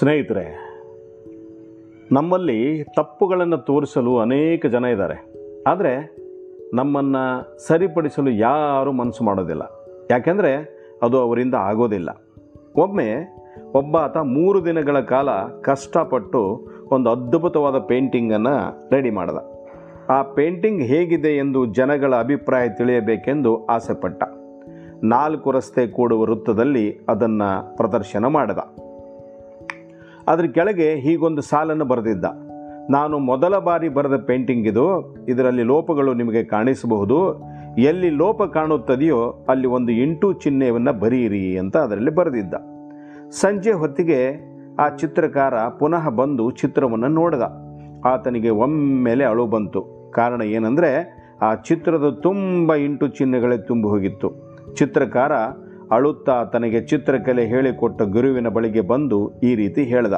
ಸ್ನೇಹಿತರೆ, ನಮ್ಮಲ್ಲಿ ತಪ್ಪುಗಳನ್ನು ತೋರಿಸಲು ಅನೇಕ ಜನ ಇದ್ದಾರೆ. ಆದರೆ ನಮ್ಮನ್ನು ಸರಿಪಡಿಸಲು ಯಾರೂ ಮನಸ್ಸು ಮಾಡೋದಿಲ್ಲ. ಯಾಕೆಂದರೆ ಅದು ಅವರಿಂದ ಆಗೋದಿಲ್ಲ. ಒಮ್ಮೆ ಒಬ್ಬ ಆತ ಮೂರು ದಿನಗಳ ಕಾಲ ಕಷ್ಟಪಟ್ಟು ಒಂದು ಅದ್ಭುತವಾದ ಪೇಂಟಿಂಗನ್ನು ರೆಡಿ ಮಾಡಿದ. ಆ ಪೇಂಟಿಂಗ್ ಹೇಗಿದೆ ಎಂದು ಜನಗಳ ಅಭಿಪ್ರಾಯ ತಿಳಿಯಬೇಕೆಂದು ಆಸೆಪಟ್ಟ. ನಾಲ್ಕು ರಸ್ತೆ ಕೂಡುವ ವೃತ್ತದಲ್ಲಿ ಅದನ್ನು ಪ್ರದರ್ಶನ ಮಾಡಿದ. ಅದರ ಕೆಳಗೆ ಹೀಗೊಂದು ಸಾಲನ್ನು ಬರೆದಿದ್ದ. ನಾನು ಮೊದಲ ಬಾರಿ ಬರೆದ ಪೇಂಟಿಂಗ್ ಇದು. ಇದರಲ್ಲಿ ಲೋಪಗಳು ನಿಮಗೆ ಕಾಣಿಸಬಹುದು. ಎಲ್ಲಿ ಲೋಪ ಕಾಣುತ್ತದೆಯೋ ಅಲ್ಲಿ ಒಂದು ಇಂಟು ಚಿಹ್ನೆಯನ್ನು ಬರೀರಿ ಅಂತ ಅದರಲ್ಲಿ ಬರೆದಿದ್ದ. ಸಂಜೆ ಹೊತ್ತಿಗೆ ಆ ಚಿತ್ರಕಾರ ಪುನಃ ಬಂದು ಚಿತ್ರವನ್ನು ನೋಡಿದ. ಆತನಿಗೆ ಒಮ್ಮೆಲೆ ಅಳು ಬಂತು. ಕಾರಣ ಏನಂದರೆ, ಆ ಚಿತ್ರದ ತುಂಬ ಇಂಟು ಚಿಹ್ನೆಗಳೇ ತುಂಬಿ ಹೋಗಿತ್ತು. ಚಿತ್ರಕಾರ ಅಳುತ್ತಾ ತನಗೆ ಚಿತ್ರಕಲೆ ಹೇಳಿಕೊಟ್ಟ ಗುರುವಿನ ಬಳಿಗೆ ಬಂದು ಈ ರೀತಿ ಹೇಳ್ದ,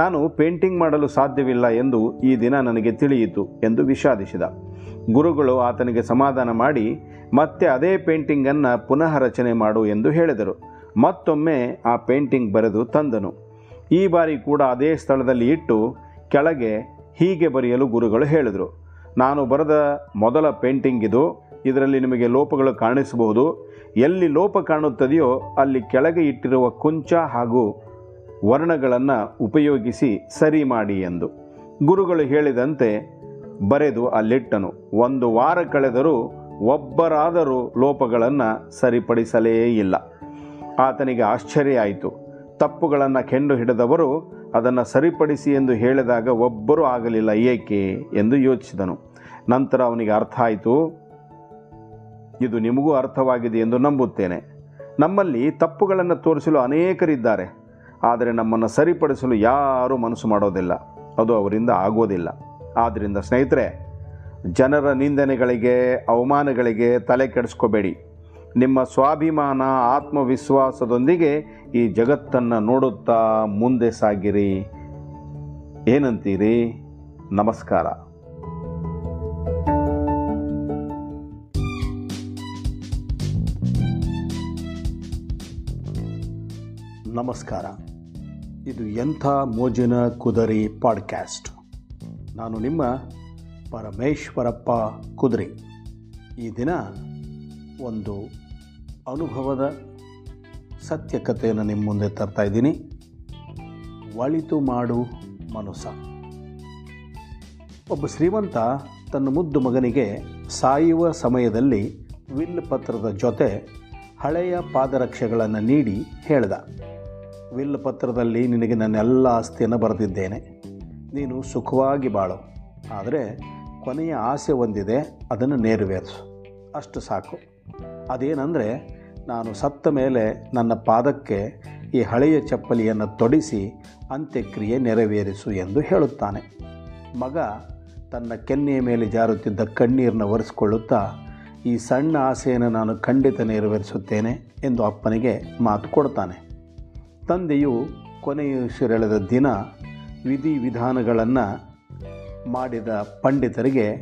ನಾನು ಪೇಂಟಿಂಗ್ ಮಾಡಲು ಸಾಧ್ಯವಿಲ್ಲ ಎಂದು ಈ ದಿನ ನನಗೆ ತಿಳಿಯಿತು ಎಂದು ವಿಷಾದಿಸಿದ. ಗುರುಗಳು ಆತನಿಗೆ ಸಮಾಧಾನ ಮಾಡಿ, ಮತ್ತೆ ಅದೇ ಪೇಂಟಿಂಗನ್ನು ಪುನಃ ರಚನೆ ಮಾಡು ಎಂದು ಹೇಳಿದರು. ಮತ್ತೊಮ್ಮೆ ಆ ಪೇಂಟಿಂಗ್ ಬರೆದು ತಂದನು. ಈ ಬಾರಿ ಕೂಡ ಅದೇ ಸ್ಥಳದಲ್ಲಿ ಇಟ್ಟು, ಕೆಳಗೆ ಹೀಗೆ ಬರೆಯಲು ಗುರುಗಳು ಹೇಳಿದರು, ನಾನು ಬರೆದ ಮೊದಲ ಪೇಂಟಿಂಗ್ ಇದು ಇದರಲ್ಲಿ ನಿಮಗೆ ಲೋಪಗಳು ಕಾಣಿಸಬಹುದು. ಎಲ್ಲಿ ಲೋಪ ಕಾಣುತ್ತದೆಯೋ ಅಲ್ಲಿ ಕೆಳಗೆ ಇಟ್ಟಿರುವ ಕುಂಚ ಹಾಗೂ ವರ್ಣಗಳನ್ನು ಉಪಯೋಗಿಸಿ ಸರಿ ಮಾಡಿ ಎಂದು. ಗುರುಗಳು ಹೇಳಿದಂತೆ ಬರೆದು ಅಲ್ಲಿಟ್ಟನು ಒಂದು ವಾರ ಕಳೆದರೂ ಒಬ್ಬರಾದರೂ ಲೋಪಗಳನ್ನು ಸರಿಪಡಿಸಲೇ ಇಲ್ಲ. ಆತನಿಗೆ ಆಶ್ಚರ್ಯ ಆಯಿತು. ತಪ್ಪುಗಳನ್ನು ಕೆಂಡು ಹಿಡಿದವರು ಅದನ್ನು ಸರಿಪಡಿಸಿ ಎಂದು ಹೇಳಿದಾಗ ಒಬ್ಬರೂ ಆಗಲಿಲ್ಲ, ಏಕೆ? ಎಂದು ಯೋಚಿಸಿದನು. ನಂತರ ಅವನಿಗೆ ಅರ್ಥ ಆಯಿತು ಇದು ನಿಮಗೂ ಅರ್ಥವಾಗಿದೆ ಎಂದು ನಂಬುತ್ತೇನೆ. ನಮ್ಮಲ್ಲಿ ತಪ್ಪುಗಳನ್ನು ತೋರಿಸಲು ಅನೇಕರಿದ್ದಾರೆ. ಆದರೆ ನಮ್ಮನ್ನು ಸರಿಪಡಿಸಲು ಯಾರೂ ಮನಸ್ಸು ಮಾಡೋದಿಲ್ಲ. ಅದು ಅವರಿಂದ ಆಗೋದಿಲ್ಲ. ಆದ್ದರಿಂದ ಸ್ನೇಹಿತರೆ, ಜನರ ನಿಂದನೆಗಳಿಗೆ, ಅವಮಾನಗಳಿಗೆ ತಲೆ ಕೆಡಿಸ್ಕೋಬೇಡಿ. ನಿಮ್ಮ ಸ್ವಾಭಿಮಾನ, ಆತ್ಮವಿಶ್ವಾಸದೊಂದಿಗೆ ಈ ಜಗತ್ತನ್ನು ನೋಡುತ್ತಾ ಮುಂದೆ ಸಾಗಿರಿ. ಏನಂತೀರಿ? ನಮಸ್ಕಾರ. ನಮಸ್ಕಾರ. ಇದು ಎಂಥ ಮೋಜಿನ ಕುದರಿ ಪಾಡ್ಕ್ಯಾಸ್ಟ್. ನಾನು ನಿಮ್ಮ ಪರಮೇಶ್ವರಪ್ಪ ಕುದುರೆ. ಈ ದಿನ ಒಂದು ಅನುಭವದ ಸತ್ಯ ಕಥೆಯನ್ನು ನಿಮ್ಮ ಮುಂದೆ ತರ್ತಾ ಇದ್ದೀನಿ. ಒಳಿತು ಮಾಡು ಮನುಸ ಒಬ್ಬ ಶ್ರೀಮಂತ ತನ್ನ ಮುದ್ದು ಮಗನಿಗೆ ಸಾಯುವ ಸಮಯದಲ್ಲಿ ವಿಲ್ ಪತ್ರದ ಜೊತೆ ಹಳೆಯ ಪಾದರಕ್ಷೆಗಳನ್ನು ನೀಡಿ ಹೇಳಿದ. ವಿಲ್ ಪತ್ರದಲ್ಲಿ ನಿನಗೆ ನನ್ನೆಲ್ಲ ಆಸ್ತಿಯನ್ನು ಬರೆದಿದ್ದೇನೆ. ನೀನು ಸುಖವಾಗಿ ಬಾಳು. ಆದರೆ ಕೊನೆಯ ಆಸೆ ಒಂದಿದೆ ಅದನ್ನು ನೆರವೇರಿಸು. ಅಷ್ಟು ಸಾಕು. ಅದೇನಂದರೆ, ನಾನು ಸತ್ತ ಮೇಲೆ ನನ್ನ ಪಾದಕ್ಕೆ ಈ ಹಳೆಯ ಚಪ್ಪಲಿಯನ್ನು ತೊಡಿಸಿ ಅಂತ್ಯಕ್ರಿಯೆ ನೆರವೇರಿಸು ಎಂದು ಹೇಳುತ್ತಾನೆ. ಮಗ ತನ್ನ ಕೆನ್ನೆಯ ಮೇಲೆ ಜಾರುತ್ತಿದ್ದ ಕಣ್ಣೀರನ್ನು ಒರೆಸಿಕೊಳ್ಳುತ್ತಾ, ಈ ಸಣ್ಣ ಆಸೆಯನ್ನು ನಾನು ಖಂಡಿತ ನೆರವೇರಿಸುತ್ತೇನೆ ಎಂದು ಅಪ್ಪನಿಗೆ ಮಾತು ಕೊಡ್ತಾನೆ. ತಂದೆಯು ಕೊನೆಯುಸಿರೆಳೆದ ದಿನ ವಿಧಿ ವಿಧಾನಗಳನ್ನು ಮಾಡಿದ ಪಂಡಿತರಿಗೆ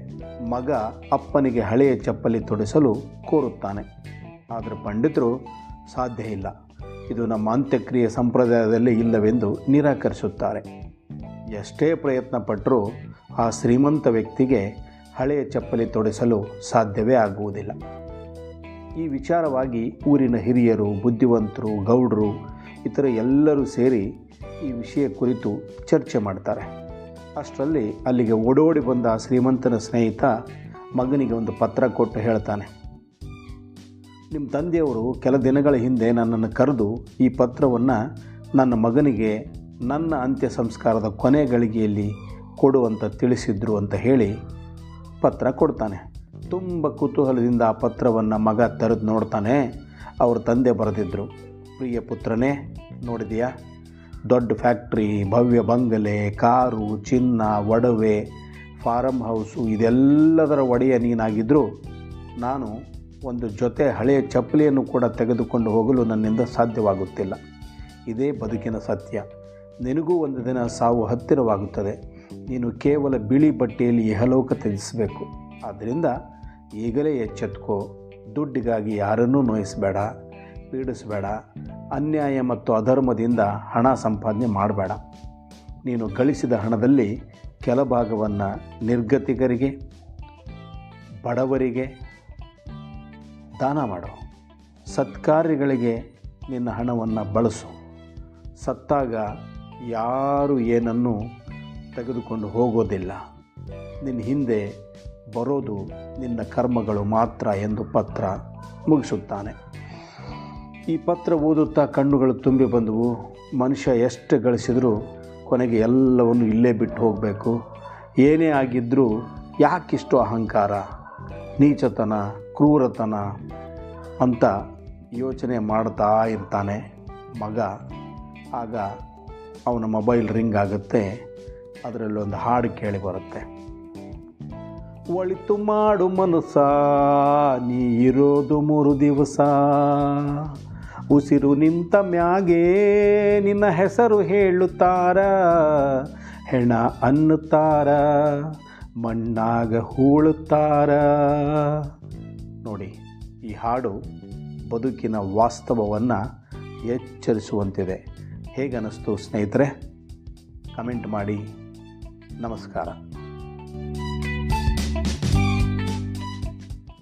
ಮಗ ಅಪ್ಪನಿಗೆ ಹಳೆಯ ಚಪ್ಪಲಿ ತೊಡಿಸಲು ಕೋರುತ್ತಾನೆ. ಆದರೆ ಪಂಡಿತರು ಸಾಧ್ಯ ಇಲ್ಲ. ಇದು ನಮ್ಮ ಅಂತ್ಯಕ್ರಿಯೆ ಸಂಪ್ರದಾಯದಲ್ಲಿ ಇಲ್ಲವೆಂದು ನಿರಾಕರಿಸುತ್ತಾರೆ. ಎಷ್ಟೇ ಪ್ರಯತ್ನ ಪಟ್ಟರೂ ಆ ಶ್ರೀಮಂತ ವ್ಯಕ್ತಿಗೆ ಹಳೆಯ ಚಪ್ಪಲಿ ತೊಡಿಸಲು ಸಾಧ್ಯವೇ ಆಗುವುದಿಲ್ಲ. ಈ ವಿಚಾರವಾಗಿ ಊರಿನ ಹಿರಿಯರು, ಬುದ್ಧಿವಂತರು, ಗೌಡರು ಇತರ ಎಲ್ಲರೂ ಸೇರಿ ಈ ವಿಷಯ ಕುರಿತು ಚರ್ಚೆ ಮಾಡ್ತಾರೆ. ಅಷ್ಟರಲ್ಲಿ ಅಲ್ಲಿಗೆ ಓಡೋಡಿ ಬಂದ ಶ್ರೀಮಂತನ ಸ್ನೇಹಿತ ಮಗನಿಗೆ ಒಂದು ಪತ್ರ ಕೊಟ್ಟು ಹೇಳ್ತಾನೆ. ನಿಮ್ಮ ತಂದೆಯವರು ಕೆಲ ದಿನಗಳ ಹಿಂದೆ ನನ್ನನ್ನು ಕರೆದು ಈ ಪತ್ರವನ್ನು ನನ್ನ ಮಗನಿಗೆ ನನ್ನ ಅಂತ್ಯ ಸಂಸ್ಕಾರದ ಕೊನೆ ಗಳಿಗೆಯಲ್ಲಿ ಕೊಡುವಂತ ತಿಳಿಸಿದ್ರು ಅಂತ ಹೇಳಿ ಪತ್ರ ಕೊಡ್ತಾನೆ. ತುಂಬ ಕುತೂಹಲದಿಂದ ಆ ಪತ್ರವನ್ನು ಮಗ ತೆರೆದು ನೋಡ್ತಾನೆ. ಅವ್ರ ತಂದೆ ಬರೆದಿದ್ದರು ಪ್ರಿಯ ಪುತ್ರನೇ, ನೋಡಿದೆಯಾ? ದೊಡ್ಡ ಫ್ಯಾಕ್ಟ್ರಿ, ಭವ್ಯ ಬಂಗಲೆ, ಕಾರು, ಚಿನ್ನ, ಒಡವೆ ಫಾರಮ್ ಹೌಸು, ಇದೆಲ್ಲದರ ಒಡೆಯ ನೀನಾಗಿದ್ದರೂ ನಾನು ಒಂದು ಜೊತೆ ಹಳೆಯ ಚಪ್ಪಲಿಯನ್ನು ಕೂಡ ತೆಗೆದುಕೊಂಡು ಹೋಗಲು ನನ್ನಿಂದ ಸಾಧ್ಯವಾಗುತ್ತಿಲ್ಲ. ಇದೇ ಬದುಕಿನ ಸತ್ಯ. ನಿನಗೂ ಒಂದು ದಿನ ಸಾವು ಹತ್ತಿರವಾಗುತ್ತದೆ. ನೀನು ಕೇವಲ ಬಿಳಿ ಬಟ್ಟೆಯಲ್ಲಿ ಯಹಲೋಕ ತ್ಯಜಿಸಬೇಕು. ಆದ್ದರಿಂದ ಈಗಲೇ ಎಚ್ಚೆತ್ಕೋ. ದುಡ್ಡಿಗಾಗಿ ಯಾರನ್ನೂ ನೋಯಿಸಬೇಡ. ಪೀಡಿಸಬೇಡ. ಅನ್ಯಾಯ ಮತ್ತು ಅಧರ್ಮದಿಂದ ಹಣ ಸಂಪಾದನೆ ಮಾಡಬೇಡ. ನೀನು ಗಳಿಸಿದ ಹಣದಲ್ಲಿ ಕೆಲ ಭಾಗವನ್ನು ನಿರ್ಗತಿಕರಿಗೆ, ಬಡವರಿಗೆ ದಾನ ಮಾಡು. ಸತ್ಕಾರ್ಯಗಳಿಗೆ ನಿನ್ನ ಹಣವನ್ನು ಬಳಸು. ಸತ್ತಾಗ ಯಾರು ಏನನ್ನು ತೆಗೆದುಕೊಂಡು ಹೋಗೋದಿಲ್ಲ. ನಿನ್ನ ಹಿಂದೆ ಬರೋದು ನಿನ್ನ ಕರ್ಮಗಳು ಮಾತ್ರ ಎಂದು ಪತ್ರ ಮುಗಿಸುತ್ತಾನೆ. ಈ ಪತ್ರ ಓದುತ್ತಾ ಕಣ್ಣುಗಳು ತುಂಬಿ ಬಂದವು. ಮನುಷ್ಯ ಎಷ್ಟು ಗಳಿಸಿದರೂ ಕೊನೆಗೆ ಎಲ್ಲವನ್ನು ಇಲ್ಲೇ ಬಿಟ್ಟು ಹೋಗಬೇಕು. ಏನೇ ಆಗಿದ್ದರೂ ಯಾಕಿಷ್ಟು ಅಹಂಕಾರ, ನೀಚತನ, ಕ್ರೂರತನ ಅಂತ ಯೋಚನೆ ಮಾಡ್ತಾ ಇರ್ತಾನೆ ಮಗ. ಆಗ ಅವನ ಮೊಬೈಲ್ ರಿಂಗ್ ಆಗುತ್ತೆ ಅದರಲ್ಲಿ ಒಂದು ಹಾಡು ಕೇಳಿ ಬರುತ್ತೆ. ಒಳಿತು ಮಾಡು ಮನಸ್ಸ, ನೀ ಇರೋದು ಮೂರು ದಿವಸ. ಉಸಿರು ನಿಂತ ಮ್ಯಾಗೆ ನಿನ್ನ ಹೆಸರು ಹೇಳುತ್ತಾರ, ಹೆಣ ಅನ್ನುತ್ತಾರ, ಮಣ್ಣಾಗ ಹೂಳುತ್ತಾರ. ನೋಡಿ, ಈ ಹಾಡು ಬದುಕಿನ ವಾಸ್ತವವನ್ನು ಎಚ್ಚರಿಸುವಂತಿದೆ. ಹೇಗನ್ನಿಸ್ತು ಸ್ನೇಹಿತರೆ? ಕಮೆಂಟ್ ಮಾಡಿ. ನಮಸ್ಕಾರ.